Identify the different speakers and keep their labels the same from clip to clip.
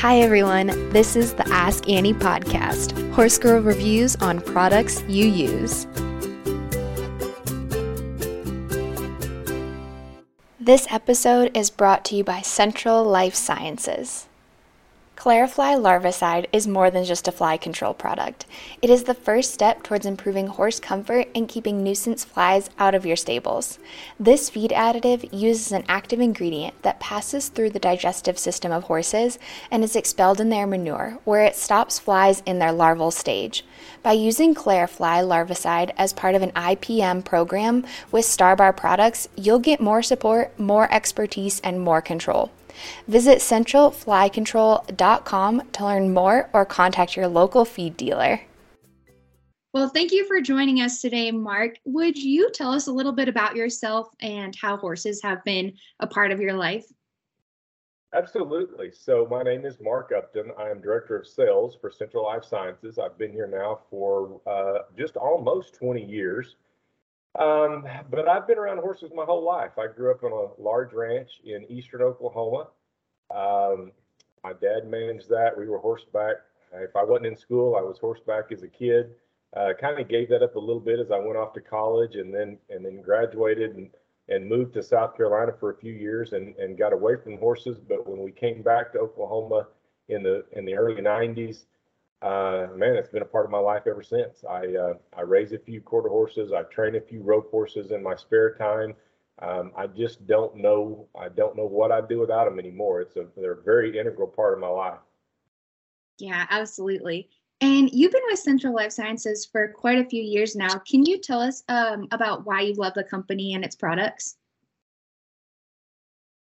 Speaker 1: Hi, everyone. This is the Ask Annie podcast, Horse Girl reviews on products you use. This episode is brought to you by Central Life Sciences. Clarifly Larvicide is more than just a fly control product. It is the first step towards improving horse comfort and keeping nuisance flies out of your stables. This feed additive uses an active ingredient that passes through the digestive system of horses and is expelled in their manure, where it stops flies in their larval stage. By using Clarifly Larvicide as part of an IPM program with Starbar products, you'll get more support, more expertise, and more control. Visit centralflycontrol.com to learn more or contact your local feed dealer.
Speaker 2: Well, thank you for joining us today, Mark. Would you tell us a little bit about yourself and how horses have been a part of your life?
Speaker 3: Absolutely. So, my name is Mark Upton. I am Director of Sales for Central Life Sciences. I've been here now for uh, just almost 20 years. Um, but I've been around horses my whole life. I grew up on a large ranch in eastern Oklahoma. Um, my dad managed that. We were horseback. If I wasn't in school, I was horseback as a kid. Uh, kind of gave that up a little bit as I went off to college and then and then graduated and, and moved to South Carolina for a few years and, and got away from horses. But when we came back to Oklahoma in the in the early 90s, uh, man, it's been a part of my life ever since. I uh, I raise a few quarter horses. I train a few rope horses in my spare time. Um, I just don't know. I don't know what I'd do without them anymore. It's a they're a very integral part of my life.
Speaker 2: Yeah, absolutely. And you've been with Central Life Sciences for quite a few years now. Can you tell us um, about why you love the company and its products?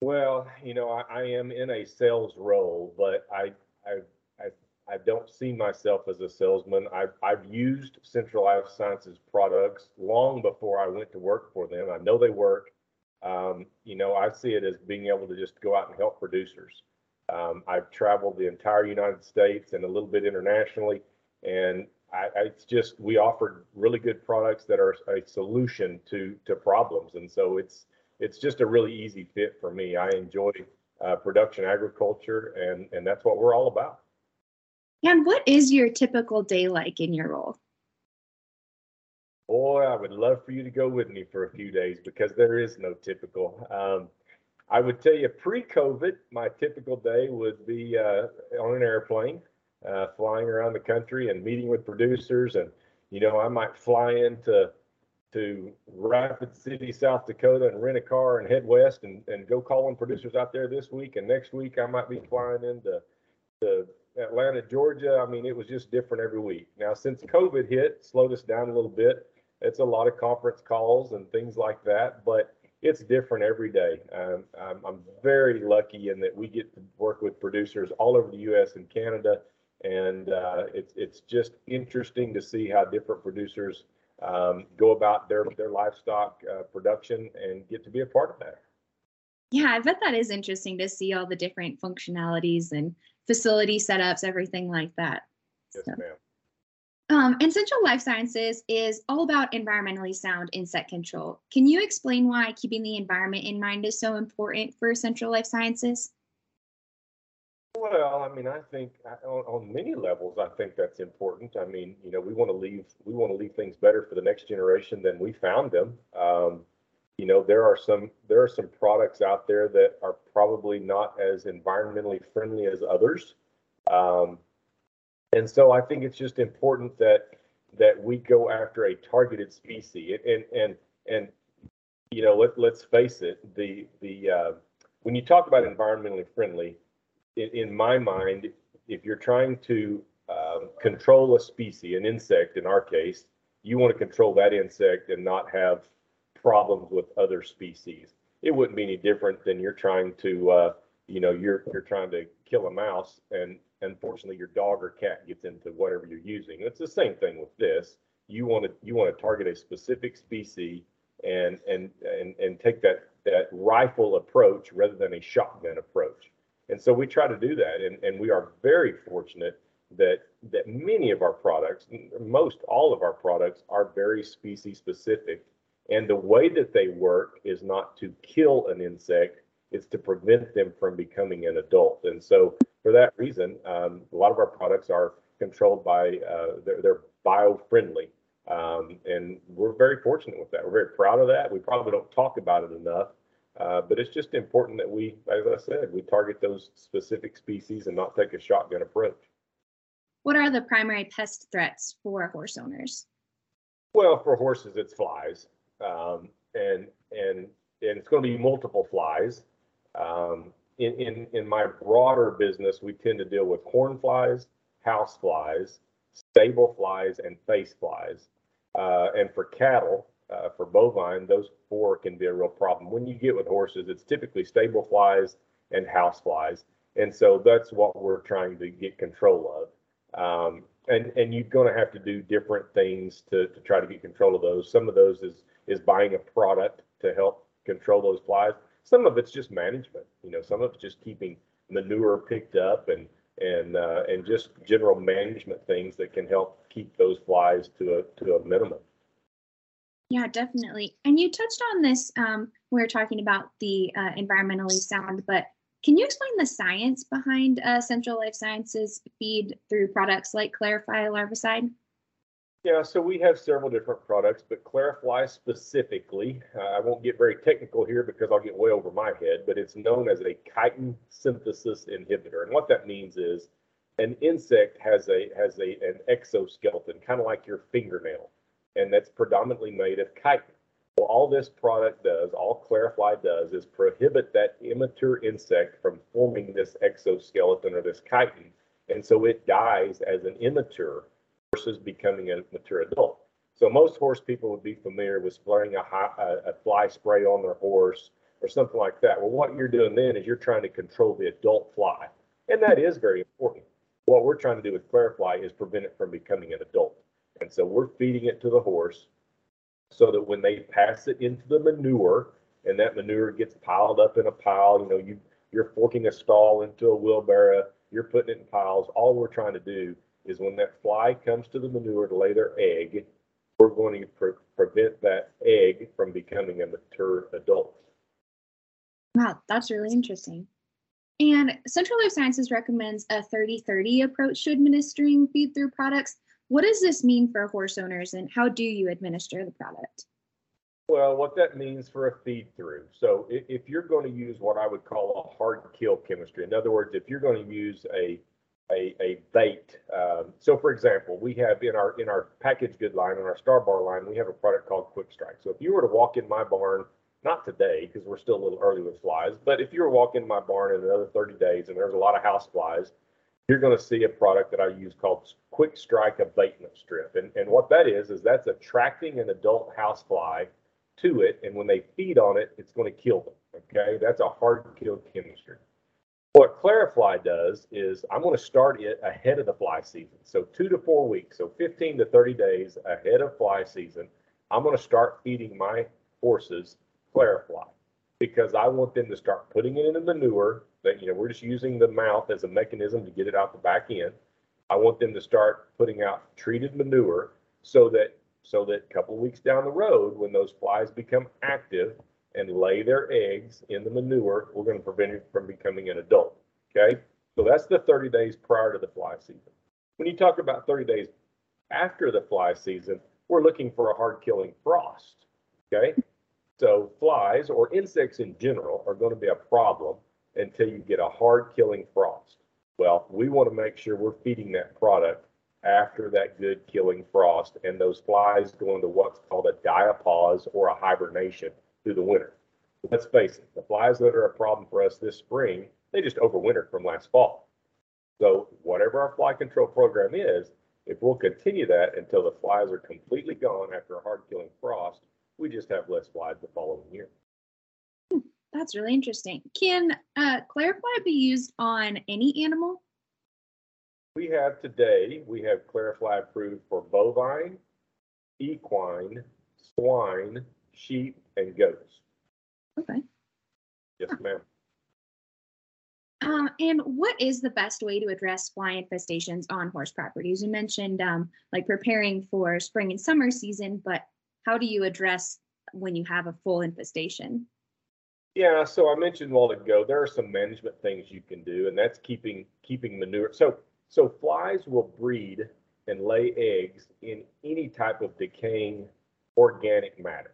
Speaker 3: Well, you know, I, I am in a sales role, but I, I I don't see myself as a salesman. I've, I've used Central Life Sciences products long before I went to work for them. I know they work. Um, you know, I see it as being able to just go out and help producers. Um, I've traveled the entire United States and a little bit internationally, and I, I, it's just we offered really good products that are a solution to to problems, and so it's it's just a really easy fit for me. I enjoy uh, production agriculture, and and that's what we're all about.
Speaker 2: And what is your typical day like in your role?
Speaker 3: Boy, I would love for you to go with me for a few days because there is no typical. Um, I would tell you pre-COVID, my typical day would be uh, on an airplane, uh, flying around the country and meeting with producers. And you know, I might fly into to Rapid City, South Dakota, and rent a car and head west and, and go calling producers out there this week. And next week, I might be flying into to Atlanta, Georgia. I mean, it was just different every week. Now, since COVID hit, slowed us down a little bit. It's a lot of conference calls and things like that, but it's different every day. Um, I'm, I'm, very lucky in that we get to work with producers all over the U.S. and Canada, and uh, it's it's just interesting to see how different producers um, go about their their livestock uh, production and get to be a part of that.
Speaker 2: Yeah, I bet that is interesting to see all the different functionalities and facility setups, everything like that.
Speaker 3: Yes, so. ma'am.
Speaker 2: Um, and Central Life Sciences is all about environmentally sound insect control. Can you explain why keeping the environment in mind is so important for Central Life Sciences?
Speaker 3: Well, I mean, I think uh, on, on, many levels, I think that's important. I mean, you know, we want to leave we want to leave things better for the next generation than we found them. Um, you know there are some there are some products out there that are probably not as environmentally friendly as others. Um, and so i think it's just important that that we go after a targeted species. And and and you know let, let's face it the the uh, when you talk about environmentally friendly in, in my mind if you're trying to um, control a species an insect in our case you want to control that insect and not have problems with other species. It wouldn't be any different than you're trying to, uh, you know, you're you're trying to kill a mouse, and unfortunately your dog or cat gets into whatever you're using. It's the same thing with this. You want to you want to target a specific species and and and and take that that rifle approach rather than a shotgun approach. And so we try to do that, and and we are very fortunate that that many of our products, most all of our products, are very species specific and the way that they work is not to kill an insect, It's to prevent them from becoming an adult. And so for that reason, um, a lot of our products are controlled by, uh, they're, they're bio-friendly. Um, and we're very fortunate with that. We're very proud of that. We probably don't talk about it enough, uh, but it's just important that we, as I said, we target those specific species and not take a shotgun approach.
Speaker 2: What are the primary pest threats for horse owners?
Speaker 3: Well, for horses, it's flies, um, and and and it's going to be multiple flies. Um, in in in my broader business, we tend to deal with horn flies, house flies, stable flies, and face flies. Uh, and for cattle, uh, for bovine, those four can be a real problem. When you get with horses, it's typically stable flies and house flies, and so that's what we're trying to get control of. Um, and and you're going to have to do different things to, to try to get control of those. Some of those is is buying a product to help control those flies. Some of it's just management. You know, some of it's just keeping manure picked up and and uh, and just general management things that can help keep those flies to a to a minimum.
Speaker 2: Yeah, definitely. And you touched on this. Um, we were talking about the uh, environmentally sound, but can you explain the science behind uh, Central Life Sciences feed through products like Clarifly larvicide?
Speaker 3: Yeah, so we have several different products, but Clarifly specifically, uh, I won't get very technical here because I'll get way over my head, but it's known as a chitin synthesis inhibitor. And what that means is an insect has a has a an exoskeleton, kind of like your fingernail, and that's predominantly made of chitin. Well, all this product does, all Clarifly does, is prohibit that immature insect from forming this exoskeleton or this chitin, and so it dies as an immature versus becoming a mature adult. So most horse people would be familiar with spraying a, a, a fly spray on their horse or something like that. Well, what you're doing then is you're trying to control the adult fly, and that is very important. What we're trying to do with Clarifly is prevent it from becoming an adult, and so we're feeding it to the horse so that when they pass it into the manure and that manure gets piled up in a pile, you know, you you're forking a stall into a wheelbarrow, you're putting it in piles. All we're trying to do is when that fly comes to the manure to lay their egg, we're going to pre- prevent that egg from becoming a mature adult.
Speaker 2: Wow, that's really interesting. And Central Life Sciences recommends a 30 30 approach to administering feed through products. What does this mean for horse owners and how do you administer the product?
Speaker 3: Well, what that means for a feed through. So if, if you're going to use what I would call a hard kill chemistry, in other words, if you're going to use a a, a bait. Um, so, for example, we have in our in our packaged good line, in our Star Bar line, we have a product called QuikStrike. So, if you were to walk in my barn, not today because we're still a little early with flies, but if you were walking in my barn in another 30 days and there's a lot of house flies, you're going to see a product that I use called QuikStrike Abatement Strip. And and what that is is that's attracting an adult house fly to it, and when they feed on it, it's going to kill them. Okay, that's a hard kill chemistry. What Clarifly does is I'm going to start it ahead of the fly season. So two to four weeks, so 15 to 30 days ahead of fly season, I'm going to start feeding my horses Clarifly because I want them to start putting it in the manure that, you know, we're just using the mouth as a mechanism to get it out the back end. I want them to start putting out treated manure so that so that a couple of weeks down the road, when those flies become active, and lay their eggs in the manure, we're going to prevent it from becoming an adult. Okay. So that's the 30 days prior to the fly season. When you talk about 30 days after the fly season, we're looking for a hard killing frost. Okay. So flies or insects in general are going to be a problem until you get a hard killing frost. Well, we want to make sure we're feeding that product after that good killing frost and those flies go into what's called a diapause or a hibernation through the winter. Let's face it, the flies that are a problem for us this spring, they just overwintered from last fall. So whatever our fly control program is, if we'll continue that until the flies are completely gone after a hard killing frost, we just have less flies the following year.
Speaker 2: That's really interesting. Can uh, Clarifly be used on any animal?
Speaker 3: We have today, we have Clarifly approved for bovine, equine, swine, sheep, and goats.
Speaker 2: Okay.
Speaker 3: Yes, ma'am.
Speaker 2: Uh, and what is the best way to address fly infestations on horse properties? You mentioned um, like preparing for spring and summer season, but how do you address when you have a full infestation?
Speaker 3: Yeah, so I mentioned a while ago there are some management things you can do, and that's keeping keeping manure. So so flies will breed and lay eggs in any type of decaying organic matter.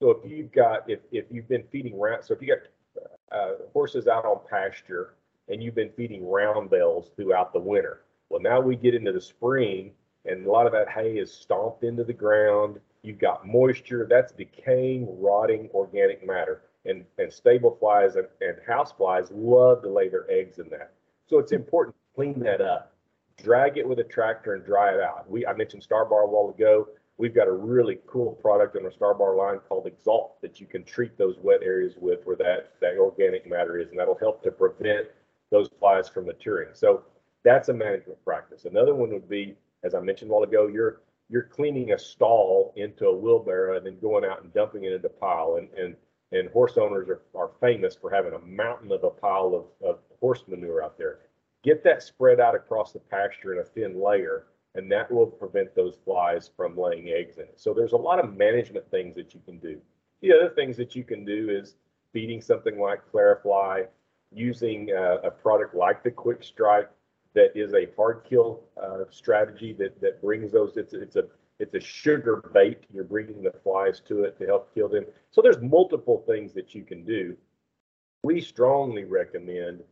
Speaker 3: So if you've got if if you've been feeding around, so if you got uh, horses out on pasture and you've been feeding round bales throughout the winter, well now we get into the spring and a lot of that hay is stomped into the ground. You've got moisture, that's decaying, rotting organic matter and, and stable flies and, and house flies love to lay their eggs in that. So it's important to clean that up, drag it with a tractor and dry it out. We I mentioned Star Bar a while ago. We've got a really cool product in our Star Bar line called Exalt that you can treat those wet areas with where that, that organic matter is, and that'll help to prevent those flies from maturing. So that's a management practice. Another one would be, as I mentioned a while ago, you're you're cleaning a stall into a wheelbarrow and then going out and dumping it into a pile. And, and and horse owners are, are famous for having a mountain of a pile of, of horse manure out there. Get that spread out across the pasture in a thin layer, and that will prevent those flies from laying eggs in it. So there's a lot of management things that you can do. The other things that you can do is feeding something like Clarifly, using uh, a product like the QuikStrike that is a hard kill uh, strategy that that brings those. It's it's a it's a sugar bait. You're bringing the flies to it to help kill them. So there's multiple things that you can do. We strongly recommend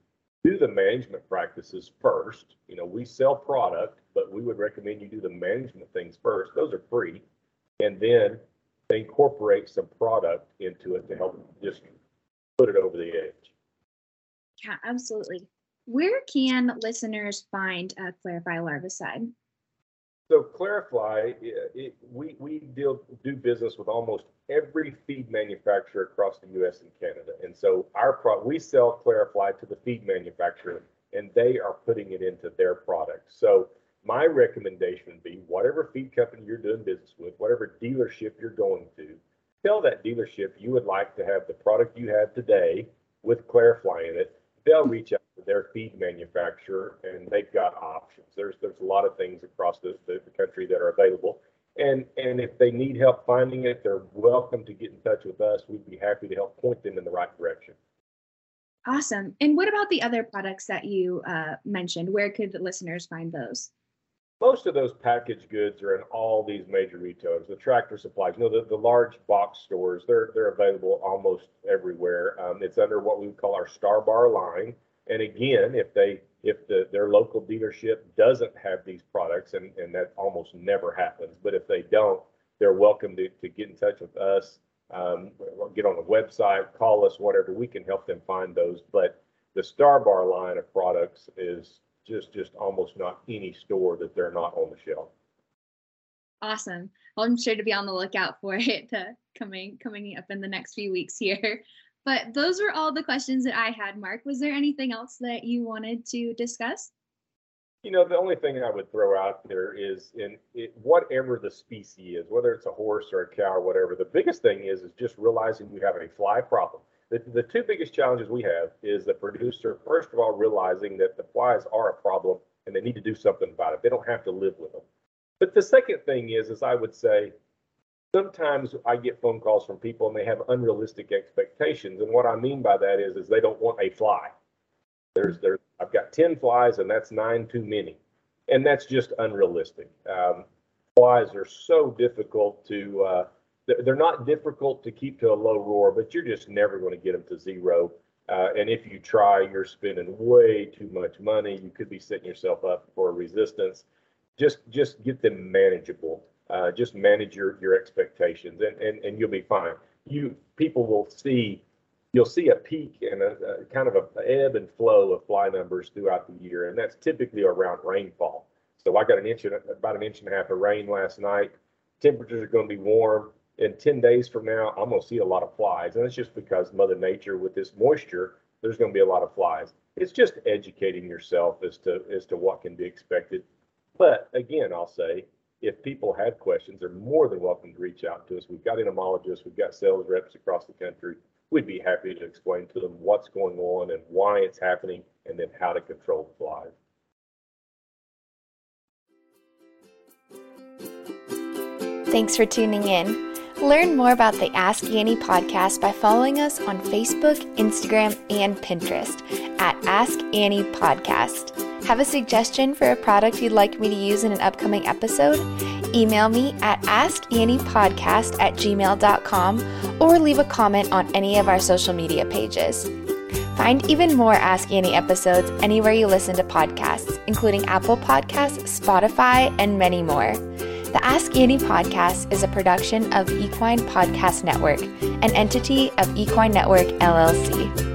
Speaker 3: do the management practices first. You know, we sell product, but we would recommend you do the management things first. Those are free. And then incorporate some product into it to help just put it over the edge.
Speaker 2: Yeah, absolutely. Where can listeners find uh, Clarifly Larvicide?
Speaker 3: So Clarifly, it, we we deal do business with almost every feed manufacturer across the U.S. and Canada, and so our pro we sell Clarifly to the feed manufacturer, and they are putting it into their product. So my recommendation would be whatever feed company you're doing business with, whatever dealership you're going to, tell that dealership you would like to have the product you have today with Clarifly in it. They'll reach out their feed manufacturer, and they've got options. There's there's a lot of things across the, the, country that are available, and and if they need help finding it, they're welcome to get in touch with us. We'd be happy to help point them in the right direction.
Speaker 2: Awesome. And what about the other products that you uh, mentioned? Where could the listeners find those?
Speaker 3: Most of those packaged goods are in all these major retailers. The tractor supplies, you know, the, the large box stores, they're they're available almost everywhere. Um, it's under what we would call our Star Bar line. And again, if they if the, their local dealership doesn't have these products, and, and that almost never happens, but if they don't, they're welcome to, to get in touch with us, um, get on the website, call us, whatever. We can help them find those. But the Star Bar line of products is just just almost not any store that they're not on the shelf.
Speaker 2: Awesome. Well, I'm sure to be on the lookout for it uh, coming coming up in the next few weeks here. But those were all the questions that I had, Mark. Was there anything else that you wanted to discuss?
Speaker 3: You know, the only thing I would throw out there is in it, whatever the species is, whether it's a horse or a cow or whatever, the biggest thing is is just realizing you have a fly problem. The, the two biggest challenges we have is the producer, first of all, realizing that the flies are a problem and they need to do something about it. They don't have to live with them. But the second thing is, is I would say sometimes I get phone calls from people and they have unrealistic expectations. And what I mean by that is, is they don't want a fly. There's, there's, I've got 10 flies and that's nine too many. And that's just unrealistic. Um, flies are so difficult to, uh, they're not difficult to keep to a low roar, but you're just never going to get them to zero. Uh, and if you try, you're spending way too much money. You could be setting yourself up for resistance. Just, just get them manageable. Uh, just manage your your expectations, and, and and you'll be fine. You people will see you'll see a peak and a, a kind of a ebb and flow of fly numbers throughout the year, and that's typically around rainfall. So I got an inch and about an inch and a half of rain last night. Temperatures are going to be warm. In 10 days from now, I'm going to see a lot of flies, and it's just because Mother Nature, with this moisture, there's going to be a lot of flies. It's just educating yourself as to as to what can be expected. But again, I'll say if people have questions, they're more than welcome to reach out to us. We've got entomologists, we've got sales reps across the country. We'd be happy to explain to them what's going on and why it's happening, and then how to control the flies.
Speaker 1: Thanks for tuning in. Learn more about the Ask Annie podcast by following us on Facebook, Instagram, and Pinterest at Ask Annie Podcast. Have a suggestion for a product you'd like me to use in an upcoming episode? Email me at askanniepodcast at gmail.com or leave a comment on any of our social media pages. Find even more Ask Annie episodes anywhere you listen to podcasts, including Apple Podcasts, Spotify, and many more. The Ask Annie podcast is a production of Equine Podcast Network, an entity of Equine Network LLC.